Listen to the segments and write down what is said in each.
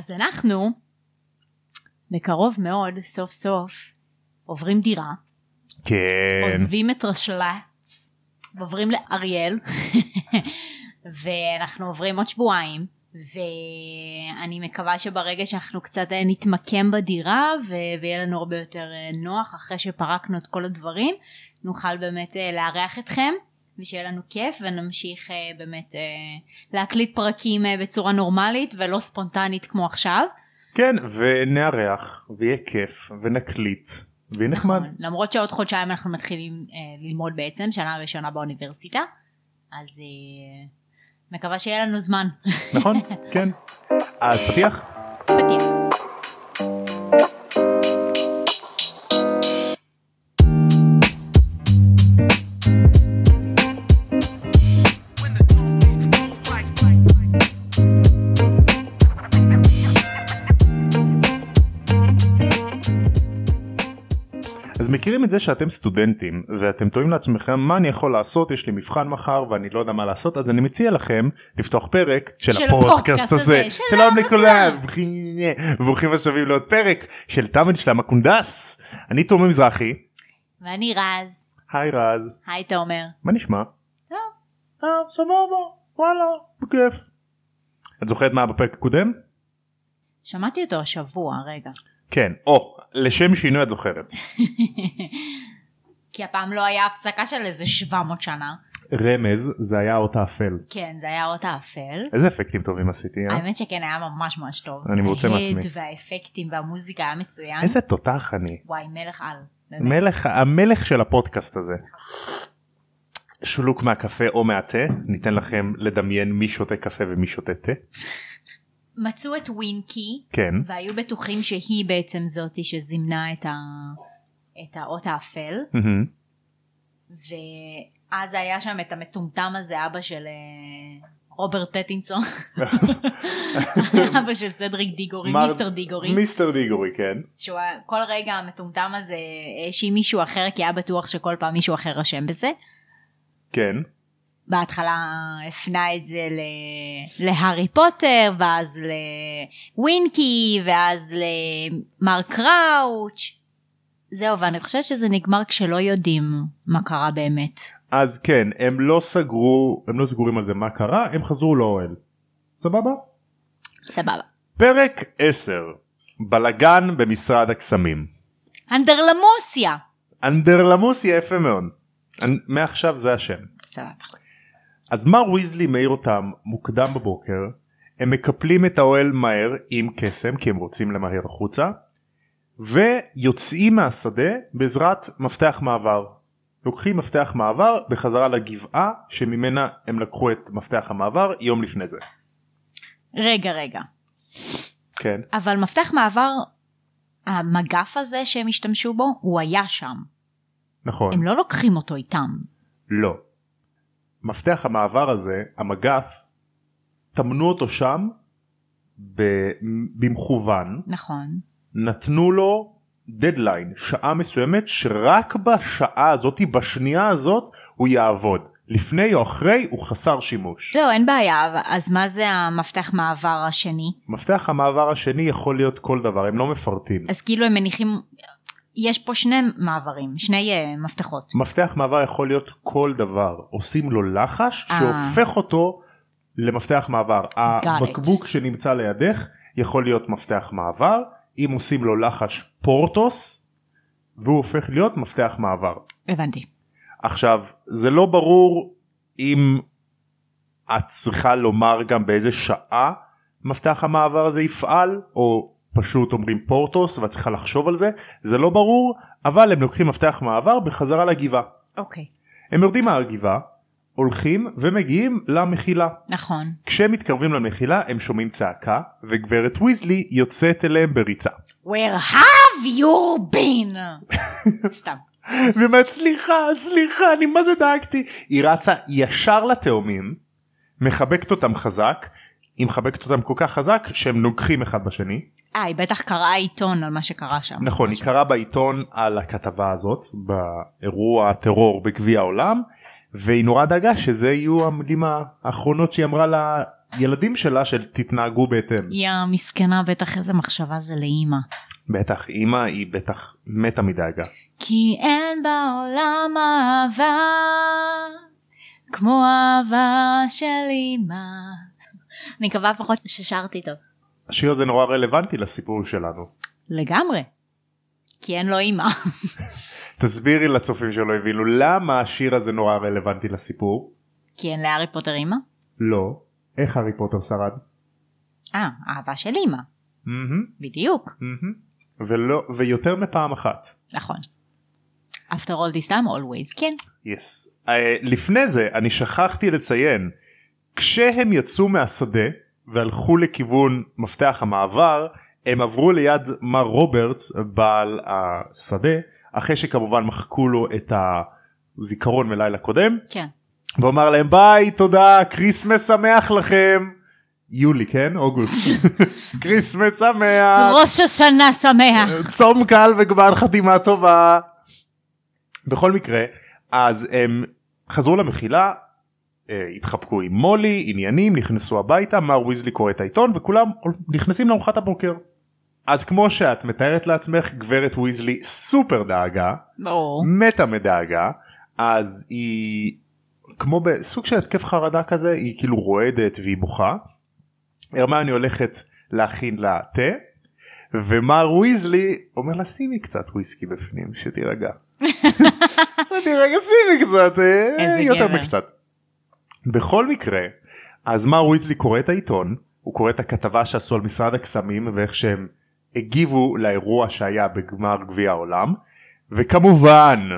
אז אנחנו בקרוב מאוד סוף סוף עוברים דירה, כן. עוזבים את רשל"צ, ועוברים לאריאל, ואנחנו עוברים עוד שבועיים, ואני מקווה שברגע שאנחנו קצת אה, נתמקם בדירה ו- ויהיה לנו הרבה יותר אה, נוח אחרי שפרקנו את כל הדברים, נוכל באמת אה, לארח אתכם. ושיהיה לנו כיף ונמשיך אה, באמת אה, להקליט פרקים אה, בצורה נורמלית ולא ספונטנית כמו עכשיו. כן, ונארח, ויהיה כיף, ונקליט, ויהיה נחמד. נכון. למרות שעוד חודשיים אנחנו מתחילים ללמוד בעצם שנה ראשונה באוניברסיטה אז מקווה שיהיה לנו זמן. נכון? כן. אז פתיח? פתיח. מכירים את זה שאתם סטודנטים ואתם תוהים לעצמכם מה אני יכול לעשות יש לי מבחן מחר ואני לא יודע מה לעשות אז אני מציע לכם לפתוח פרק של, של הפודקאסט הזה. הזה. שלום לכולם ברוכים השבים לעוד פרק של תמ"ן שלם הקונדס אני תומר מזרחי ואני רז. היי רז היי תומר. מה נשמע? טוב. אה סבבה וואלה בכיף. את זוכרת מה בפרק הקודם? שמעתי אותו השבוע רגע. כן או לשם שינוי את זוכרת. כי הפעם לא היה הפסקה של איזה 700 שנה. רמז זה היה אות האפל. כן זה היה אות האפל. איזה אפקטים טובים עשיתי אה? האמת שכן היה ממש ממש טוב. אני מרוצה מעצמי. ההד והאפקטים והמוזיקה היה מצוין. איזה תותח אני. וואי מלך על. באמת. מלך המלך של הפודקאסט הזה. שולוק מהקפה או מהתה ניתן לכם לדמיין מי שותה קפה ומי שותה תה. מצאו את ווינקי כן והיו בטוחים שהיא בעצם זאתי שזימנה את, ה... את האות האפל מהמם. ואז היה שם את המטומטם הזה אבא של אה, רוברט פטינסון אבא של סדריק דיגורי מר- מיסטר דיגורי מיסטר דיגורי כן. שהוא כל רגע המטומטם הזה האשים מישהו אחר כי היה בטוח שכל פעם מישהו אחר אשם בזה כן. בהתחלה הפנה את זה ל... להארי פוטר ואז לווינקי ואז למר קראוץ' זהו ואני חושבת שזה נגמר כשלא יודעים מה קרה באמת. אז כן הם לא סגרו הם לא סגורים על זה מה קרה הם חזרו לאוהל. סבבה? סבבה. פרק 10 בלגן במשרד הקסמים. אנדרלמוסיה. אנדרלמוסיה יפה מאוד. מעכשיו זה השם. סבבה. אז מר ויזלי מעיר אותם מוקדם בבוקר, הם מקפלים את האוהל מהר עם קסם כי הם רוצים למהר החוצה, ויוצאים מהשדה בעזרת מפתח מעבר. לוקחים מפתח מעבר בחזרה לגבעה שממנה הם לקחו את מפתח המעבר יום לפני זה. רגע רגע. כן. אבל מפתח מעבר המגף הזה שהם השתמשו בו הוא היה שם. נכון. הם לא לוקחים אותו איתם. לא. מפתח המעבר הזה, המגף, טמנו אותו שם במכוון, נכון. נתנו לו דדליין, שעה מסוימת, שרק בשעה הזאת, בשנייה הזאת, הוא יעבוד. לפני או אחרי הוא חסר שימוש. לא אין בעיה אז מה זה המפתח מעבר השני? מפתח המעבר השני יכול להיות כל דבר, הם לא מפרטים. אז כאילו הם מניחים יש פה שני מעברים שני אה, מפתחות מפתח מעבר יכול להיות כל דבר, עושים לו לחש אה. שהופך אותו למפתח מעבר. הבקבוק שנמצא לידך יכול להיות מפתח מעבר, אם עושים לו לחש פורטוס והוא הופך להיות מפתח מעבר. הבנתי עכשיו זה לא ברור אם את צריכה לומר גם באיזה שעה מפתח המעבר הזה יפעל או פשוט אומרים פורטוס ואת צריכה לחשוב על זה זה לא ברור אבל הם לוקחים מפתח מעבר בחזרה לגבעה. אוקיי הם יורדים מהגבעה הולכים ומגיעים למחילה. נכון כשהם מתקרבים למחילה הם שומעים צעקה וגברת ויזלי יוצאת אליהם בריצה. where have you been סתם והיא אומרת סליחה סליחה אני מה זה דאגתי היא רצה ישר לתאומים מחבקת אותם חזק היא מחבקת אותם כל כך חזק שהם נוגחים אחד בשני אה היא בטח קראה עיתון על מה שקרה שם נכון היא משהו. קראה בעיתון על הכתבה הזאת באירוע הטרור בגביע העולם והיא נורא דאגה שזה יהיו המילים האחרונות שהיא אמרה לילדים שלה של תתנהגו בהתאם. היא המסכנה בטח איזה מחשבה זה לאימא. בטח אימא היא בטח מתה מדאגה. כי אין בעולם אהבה כמו אהבה של אימא. מקווה פחות ששרתי טוב. השיר הזה נורא רלוונטי לסיפור שלנו. לגמרי. כי אין לו אימא. תסבירי לצופים שלא הבינו למה השיר הזה נורא רלוונטי לסיפור. כי אין להארי פוטר אימא? לא. איך הארי פוטר שרד? אה, אהבה של אימא. בדיוק. ולא ויותר מפעם אחת. נכון. After all this time always כן. Yes. Uh, לפני זה אני שכחתי לציין כשהם יצאו מהשדה והלכו לכיוון מפתח המעבר הם עברו ליד מר רוברטס בעל השדה אחרי שכמובן מחקו לו את הזיכרון מלילה קודם כן. ואמר להם ביי תודה Christmas שמח לכם. יולי כן אוגוסט Christmas שמח ראש השנה שמח. צום קל וגמר חתימה טובה. בכל מקרה אז הם חזרו למחילה התחבקו עם מולי עניינים נכנסו הביתה מר ויזלי קורא את העיתון וכולם נכנסים לארוחת הבוקר. אז כמו שאת מתארת לעצמך גברת ויזלי סופר דאגה ברור. מתה מדאגה אז היא כמו בסוג של התקף חרדה כזה היא כאילו רועדת והיא בוכה. הרמני הולכת להכין לה תה ומר ויזלי אומר לה שימי קצת וויסקי בפנים שתירגע. שתירגע שימי קצת אה, יותר גבר. מקצת. בכל מקרה אז מר ויזלי קורא את העיתון הוא קורא את הכתבה שעשו על משרד הקסמים ואיך שהם הגיבו לאירוע שהיה בגמר גביע העולם וכמובן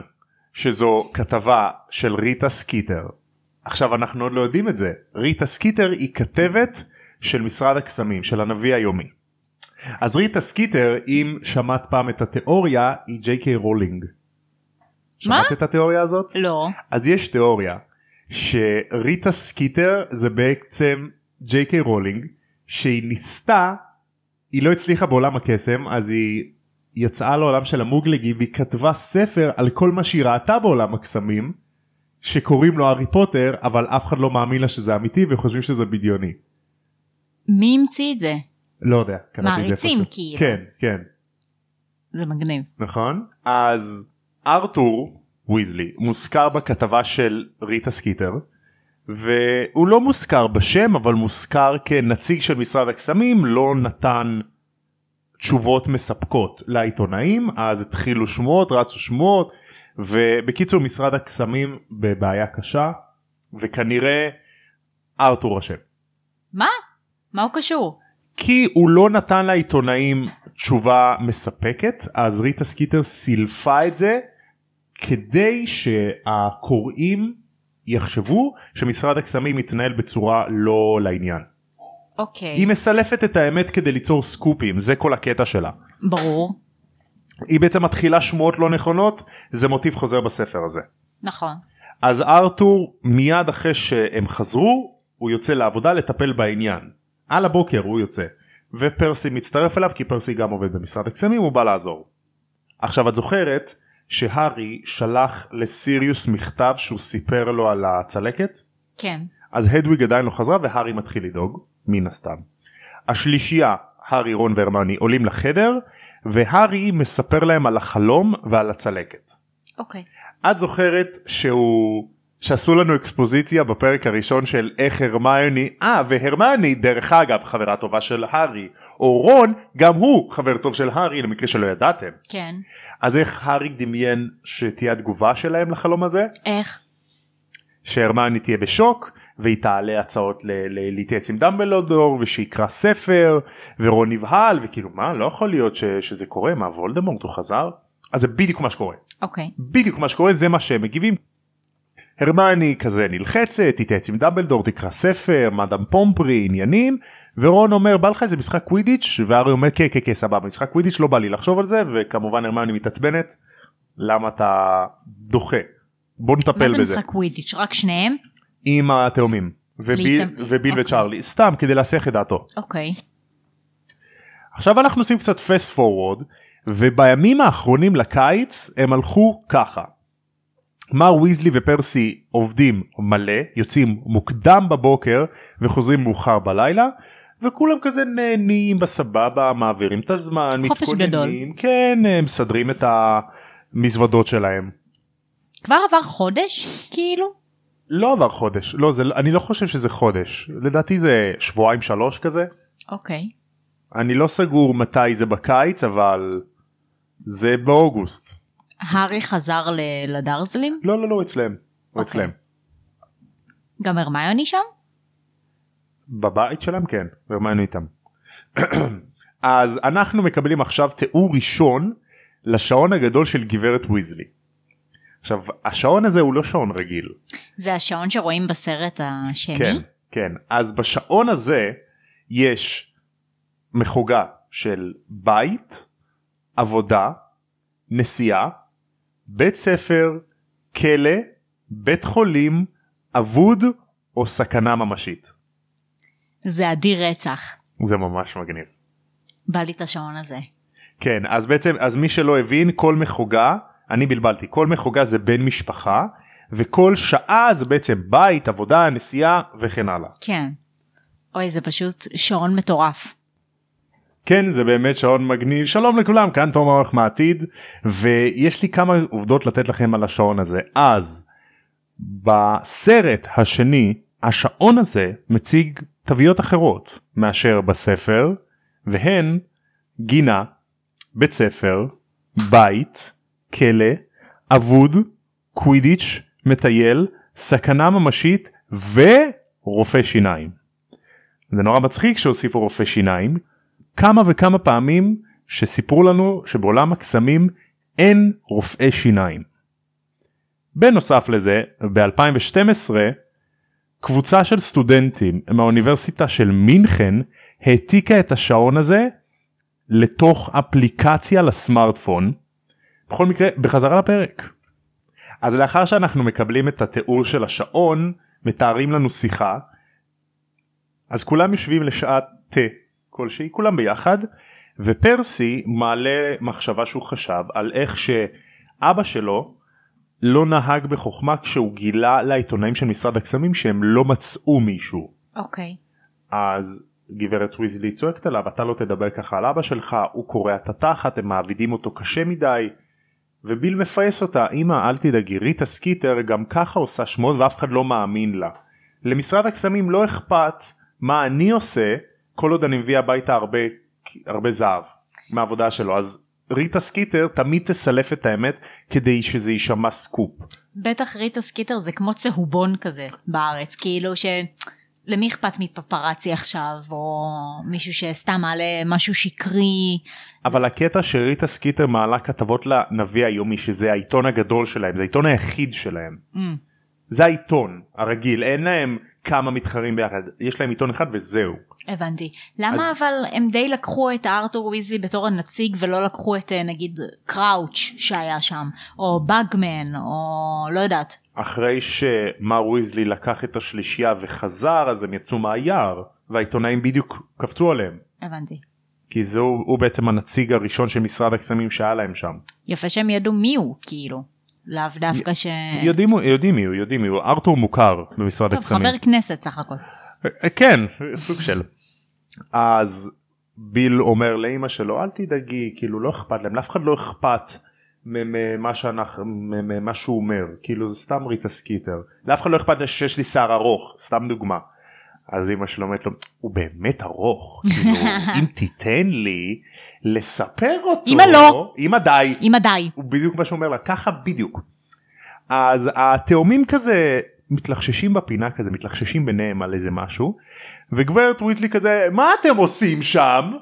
שזו כתבה של ריטה סקיטר. עכשיו אנחנו עוד לא יודעים את זה ריטה סקיטר היא כתבת של משרד הקסמים של הנביא היומי. אז ריטה סקיטר אם שמעת פעם את התיאוריה היא ג'יי קיי רולינג. שמעת את התיאוריה הזאת? לא. אז יש תיאוריה שריטה סקיטר זה בעצם ג'יי קיי רולינג שהיא ניסתה היא לא הצליחה בעולם הקסם אז היא יצאה לעולם של המוגלגים והיא כתבה ספר על כל מה שהיא ראתה בעולם הקסמים שקוראים לו הארי פוטר אבל אף אחד לא מאמין לה שזה אמיתי וחושבים שזה בדיוני. מי המציא את זה? לא יודע. מעריצים. כאילו. כן כן זה מגניב. נכון אז ארתור ויזלי מוזכר בכתבה של ריטה סקיטר והוא לא מוזכר בשם אבל מוזכר כנציג של משרד הקסמים לא נתן תשובות מספקות לעיתונאים אז התחילו שמועות רצו שמועות ובקיצור משרד הקסמים בבעיה קשה וכנראה ארתור אשם. מה? מה הוא קשור? כי הוא לא נתן לעיתונאים תשובה מספקת אז ריטה סקיטר סילפה את זה כדי שהקוראים יחשבו שמשרד הקסמים מתנהל בצורה לא לעניין. אוקיי. היא מסלפת את האמת כדי ליצור סקופים זה כל הקטע שלה. ברור. היא בעצם מתחילה שמועות לא נכונות זה מוטיב חוזר בספר הזה. נכון. אז ארתור מיד אחרי שהם חזרו הוא יוצא לעבודה לטפל בעניין. על הבוקר הוא יוצא ופרסי מצטרף אליו כי פרסי גם עובד במשרד הקסמים הוא בא לעזור. עכשיו את זוכרת שהארי שלח לסיריוס מכתב שהוא סיפר לו על הצלקת? כן. אז הדוויג עדיין לא חזרה והארי מתחיל לדאוג מן הסתם. השלישייה הארי רון והרמני עולים לחדר והארי מספר להם על החלום ועל הצלקת. אוקיי. את זוכרת שהוא שעשו לנו אקספוזיציה בפרק הראשון של איך הרמיוני אה והרמיוני דרך אגב חברה טובה של הארי או רון גם הוא חבר טוב של הארי למקרה שלא ידעתם כן. אז איך הארי דמיין שתהיה התגובה שלהם לחלום הזה איך? שהרמיוני תהיה בשוק והיא תעלה הצעות להתייעץ עם דמבלדור ושיקרא ספר ורון נבהל וכאילו מה לא יכול להיות ש- שזה קורה מה וולדמורט הוא חזר אז זה בדיוק מה שקורה. אוקיי. בדיוק מה שקורה זה מה שהם מגיבים. הרמני כזה נלחצת תתייעץ עם דמבלדור תקרא ספר מאדם פומפרי עניינים ורון אומר בא לך איזה משחק קווידיץ' והארי אומר כן כן כן סבבה משחק קווידיץ' לא בא לי לחשוב על זה וכמובן הרמני מתעצבנת למה אתה דוחה בוא מה נטפל זה בזה משחק קווידיץ'? רק שניהם? עם התאומים וביל, להתאם- וביל אוקיי. וצ'ארלי סתם כדי להסיח את דעתו. אוקיי. עכשיו אנחנו עושים קצת fast forward ובימים האחרונים לקיץ הם הלכו ככה. מר ויזלי ופרסי עובדים מלא יוצאים מוקדם בבוקר וחוזרים מאוחר בלילה וכולם כזה נהנים בסבבה מעבירים את הזמן חופש גדול. כן מסדרים את המזוודות שלהם. כבר עבר חודש כאילו? לא עבר חודש. לא זה אני לא חושב שזה חודש. לדעתי זה שבועיים שלוש כזה. אוקיי. אני לא סגור מתי זה בקיץ אבל זה באוגוסט הארי חזר לדרזלים לא לא לא אצלם הוא אוקיי. אצלם גם הרמיוני שם בבית שלהם כן הרמנו איתם. אז אנחנו מקבלים עכשיו תיאור ראשון לשעון הגדול של גברת ויזלי. עכשיו השעון הזה הוא לא שעון רגיל. זה השעון שרואים בסרט השני כן כן אז בשעון הזה יש מחוגה של בית עבודה נסיעה בית ספר כלא בית חולים אבוד או סכנה ממשית. זה אדיר רצח זה ממש מגניב. בא לי את השעון הזה כן אז בעצם אז מי שלא הבין כל מחוגה אני בלבלתי כל מחוגה זה בן משפחה וכל שעה זה בעצם בית עבודה נסיעה וכן הלאה. כן אוי זה פשוט שעון מטורף כן זה באמת שעון מגניב שלום לכולם כאן תום אורך מהעתיד ויש לי כמה עובדות לתת לכם על השעון הזה אז בסרט השני השעון הזה מציג תוויות אחרות מאשר בספר והן גינה בית ספר בית כלא אבוד קווידיץ' מטייל סכנה ממשית ורופא שיניים. זה נורא מצחיק שהוסיפו רופא שיניים כמה וכמה פעמים שסיפרו לנו שבעולם הקסמים אין רופאי שיניים. בנוסף לזה ב-2012 קבוצה של סטודנטים מהאוניברסיטה של מינכן העתיקה את השעון הזה לתוך אפליקציה לסמארטפון. בכל מקרה בחזרה לפרק. אז לאחר שאנחנו מקבלים את התיאור של השעון מתארים לנו שיחה אז כולם יושבים לשעת תה כלשהי כולם ביחד ופרסי מעלה מחשבה שהוא חשב על איך שאבא שלו לא נהג בחוכמה כשהוא גילה לעיתונאים של משרד הקסמים שהם לא מצאו מישהו. אוקיי. אז גברת ויזלי צועקת עליו אתה לא תדבר ככה על אבא שלך הוא קורע את התחת הם מעבידים אותו קשה מדי. וביל מפייס אותה אמא אל תדאגי ריטה סקיטר גם ככה עושה שמות ואף אחד לא מאמין לה. למשרד הקסמים לא אכפת מה אני עושה כל עוד אני מביא הביתה הרבה הרבה זהב מהעבודה שלו אז ריטה סקיטר תמיד תסלף את האמת כדי שזה יישמע סקופ. בטח ריטה סקיטר זה כמו צהובון כזה בארץ כאילו ש... למי אכפת מפפרצי עכשיו או מישהו שסתם מעלה משהו שקרי אבל הקטע שריטה סקיטר מעלה כתבות לנביא היומי שזה העיתון הגדול שלהם זה העיתון היחיד שלהם. Mm, זה העיתון הרגיל אין להם כמה מתחרים ביחד. יש להם עיתון אחד וזהו. הבנתי. למה אז- אבל הם די לקחו את ארתור ויזלי בתור הנציג ולא לקחו את אה, נגיד קראוץ' שהיה שם או באגמן או לא יודעת. אחרי שמר ויזלי לקח את השלישייה וחזר אז הם יצאו מהיער והעיתונאים בדיוק קפצו עליהם. הבנתי. כי זה הוא, הוא בעצם הנציג הראשון של משרד הקסמים שהיה להם שם. יפה שהם ידעו מי הוא כאילו לאו דווקא ש... יודעים, יודעים מי הוא יודעים מי הוא ארתור מוכר במשרד טוב הקסמים. חבר כנסת סך הכל אה, כן סוג של. אז ביל אומר לאימא שלו אל תדאגי כאילו לא אכפת להם לאף אחד לא אכפת ממה שאנחנו ממה שהוא אומר כאילו זה סתם ריטה סקיטר לאף אחד לא אכפת שיש לי שיער ארוך סתם דוגמה. אז אמא שלו אומרת לו הוא באמת ארוך כאילו אם תיתן לי לספר אותו אמא לא. אמא די אמא די הוא בדיוק מה שאומר לה ככה בדיוק. אז התאומים כזה מתלחששים בפינה כזה מתלחששים ביניהם על איזה משהו וגברת ויזלי כזה מה אתם עושים שם?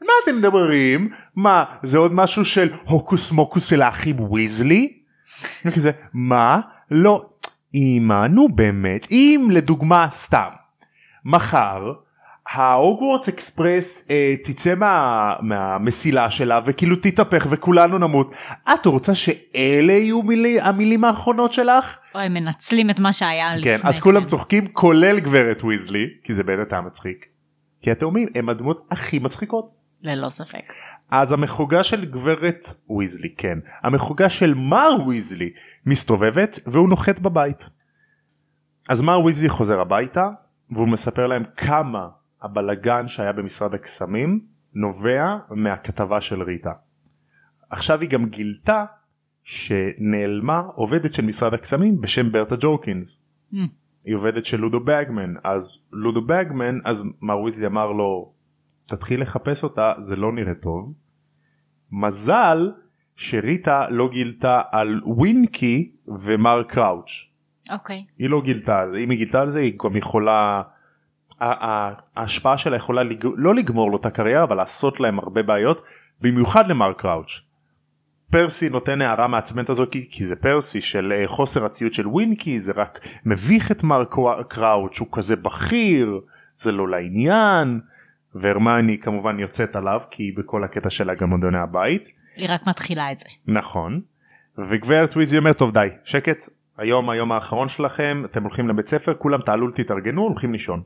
מה אתם מדברים? מה זה עוד משהו של הוקוס מוקוס של האחים ויזלי? וכזה מה? לא אמא נו באמת אם לדוגמה סתם מחר ההוגוורטס אקספרס אה, תצא מה, מהמסילה שלה וכאילו תתהפך וכולנו נמות את רוצה שאלה יהיו מילי, המילים האחרונות שלך? אוי מנצלים את מה שהיה כן לפני אז כולם כן. צוחקים כולל גברת ויזלי כי זה באמת היה מצחיק. כי התאומים הם הדמות הכי מצחיקות. ללא ספק. אז המחוגה של גברת ויזלי כן המחוגה של מר ויזלי מסתובבת והוא נוחת בבית. אז מר ויזלי חוזר הביתה והוא מספר להם כמה הבלגן שהיה במשרד הקסמים נובע מהכתבה של ריטה. עכשיו היא גם גילתה שנעלמה עובדת של משרד הקסמים בשם ברטה ג'ורקינס. Mm. היא עובדת של לודו בגמן אז לודו בגמן אז מר ויזלי אמר לו תתחיל לחפש אותה זה לא נראה טוב. מזל שריטה לא גילתה על ווינקי ומר קראוץ'. אוקיי. היא לא גילתה על זה אם היא גילתה על זה היא גם יכולה ההשפעה שלה יכולה לג... לא לגמור לו את הקריירה אבל לעשות להם הרבה בעיות במיוחד למר קראוץ'. פרסי נותן הערה מעצבנת הזו כי, כי זה פרסי של אה, חוסר הציות של ווינקי זה רק מביך את מר קרא- קראוץ' הוא כזה בכיר זה לא לעניין והרמני כמובן יוצאת עליו כי היא בכל הקטע שלה גם אדוני הבית היא רק מתחילה את זה. נכון וגברת ויזלי אומרת טוב די שקט היום היום האחרון שלכם אתם הולכים לבית ספר כולם תעלו תתארגנו הולכים לישון.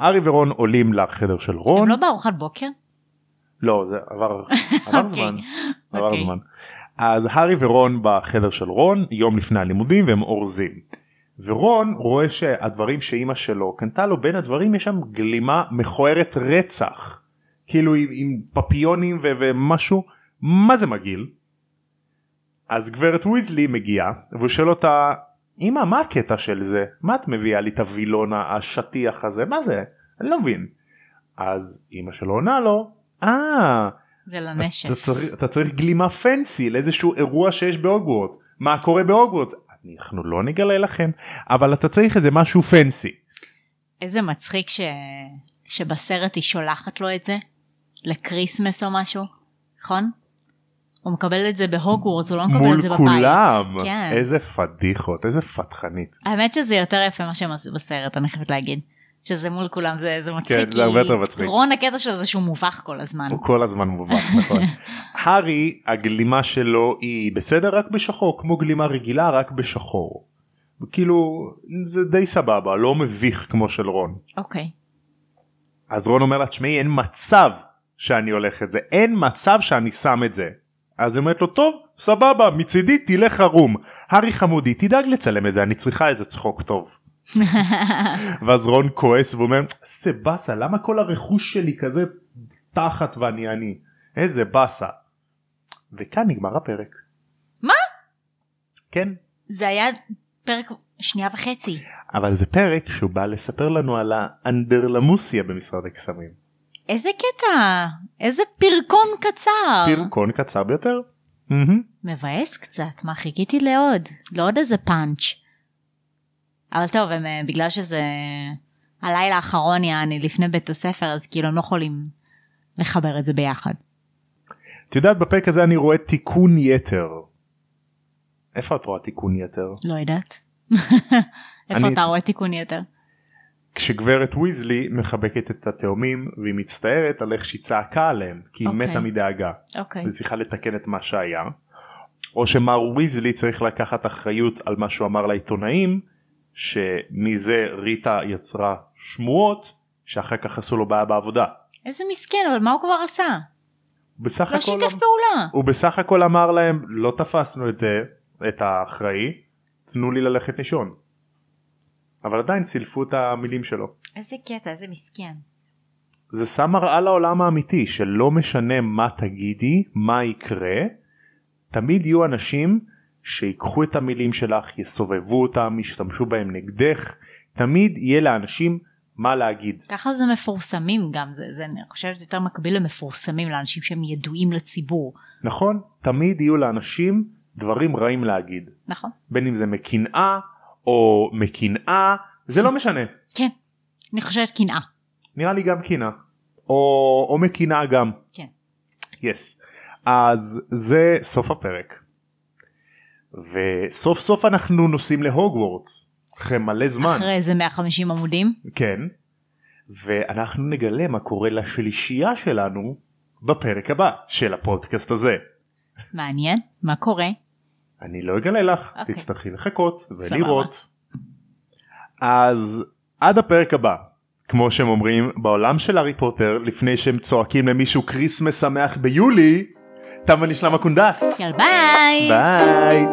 ארי ורון עולים לחדר של רון הם לא בארוחת בוקר? לא זה עבר עבר זמן עבר אוקיי. זמן אז הארי ורון בחדר של רון יום לפני הלימודים והם אורזים. ורון רואה שהדברים שאימא שלו קנתה לו בין הדברים יש שם גלימה מכוערת רצח כאילו עם, עם פפיונים ו- ומשהו מה זה מגעיל. אז גברת ויזלי מגיעה והוא שואל אותה אמא מה הקטע של זה? מה את מביאה לי את הווילון השטיח הזה? מה זה? אני לא מבין. אז אמא שלו עונה לו אה זה אתה לנשף. צריך, אתה צריך גלימה פנסי לאיזשהו אירוע שיש בהוגוורטס. מה קורה בהוגוורטס? אנחנו לא נגלה לכם אבל אתה צריך איזה משהו פנסי איזה מצחיק ש... שבסרט היא שולחת לו את זה? לקריסמס או משהו, נכון? הוא מקבל את זה בהוגוורטס, הוא לא מקבל מול את זה בבית. כולם כן. איזה פדיחות איזה פתחנית האמת שזה יותר יפה מה שהם עשו בסרט, אני חייבת להגיד. שזה מול כולם זה, זה מצחיק. כן, זה הרבה יותר מצחיק. רון הקטע שלו זה שהוא מובך כל הזמן. הוא כל הזמן מובך נכון הארי הגלימה שלו היא בסדר רק בשחור כמו גלימה רגילה רק בשחור. כאילו זה די סבבה לא מביך כמו של רון. אוקיי. אז רון אומר לה תשמעי אין מצב שאני הולך את זה אין מצב שאני שם את זה. אז היא אומרת לו טוב סבבה מצידי תלך ערום הארי חמודי תדאג לצלם את זה אני צריכה איזה צחוק טוב. ואז רון כועס ואומר איזה באסה למה כל הרכוש שלי כזה תחת ואני אני איזה באסה. וכאן נגמר הפרק. מה? כן זה היה פרק שנייה וחצי. אבל זה פרק שהוא בא לספר לנו על האנדרלמוסיה במשרד הקסמים. איזה קטע, איזה פרקון קצר. פרקון קצר ביותר. מהמם. מבאס קצת, מה חיכיתי לעוד, לעוד איזה פאנץ'. אבל טוב, הם, אה, בגלל שזה הלילה האחרון יעני לפני בית הספר, אז כאילו הם לא יכולים לחבר את זה ביחד. את יודעת בפרק הזה אני רואה תיקון יתר. איפה את רואה תיקון יתר? לא יודעת. איפה אני- אתה רואה תיקון יתר? כשגברת ויזלי מחבקת את התאומים והיא מצטערת על איך שהיא צעקה עליהם כי היא אוקיי. מתה מדאגה אוקיי. והיא צריכה לתקן את מה שהיה. או שמר ויזלי צריך לקחת אחריות על מה שהוא אמר לעיתונאים שמזה ריטה יצרה שמועות שאחר כך עשו לו בעיה בעבודה. איזה מסכן, אבל מה הוא כבר עשה? בסך לא הכל שיתף פעולה. הוא בסך הכל אמר להם לא תפסנו את זה את האחראי תנו לי ללכת לישון. אבל עדיין סילפו את המילים שלו. איזה קטע, איזה מסכן. זה שם מראה לעולם האמיתי שלא משנה מה תגידי מה יקרה תמיד יהיו אנשים שיקחו את המילים שלך יסובבו אותם ישתמשו בהם נגדך תמיד יהיה לאנשים מה להגיד ככה זה מפורסמים גם, זה, זה אני חושבת יותר מקביל למפורסמים, לאנשים שהם ידועים לציבור. נכון תמיד יהיו לאנשים דברים רעים להגיד נכון? בין אם זה מקנאה או מקנאה זה לא משנה כן. אני חושבת קנאה. נראה לי גם קנאה או, או מקנאה גם כן. יס yes. אז זה סוף הפרק וסוף סוף אנחנו נוסעים להוגוורטס אחרי מלא זמן אחרי איזה 150 עמודים. כן ואנחנו נגלה מה קורה לשלישייה שלנו בפרק הבא של הפודקאסט הזה מעניין, מה קורה? אני לא אגלה לך אוקיי. תצטרכי לחכות ולראות אז עד הפרק הבא כמו שהם אומרים בעולם של הארי פוטר לפני שהם צועקים למישהו כריסמס שמח ביולי תם ונשלם הקונדס יאללה ביי. ביי.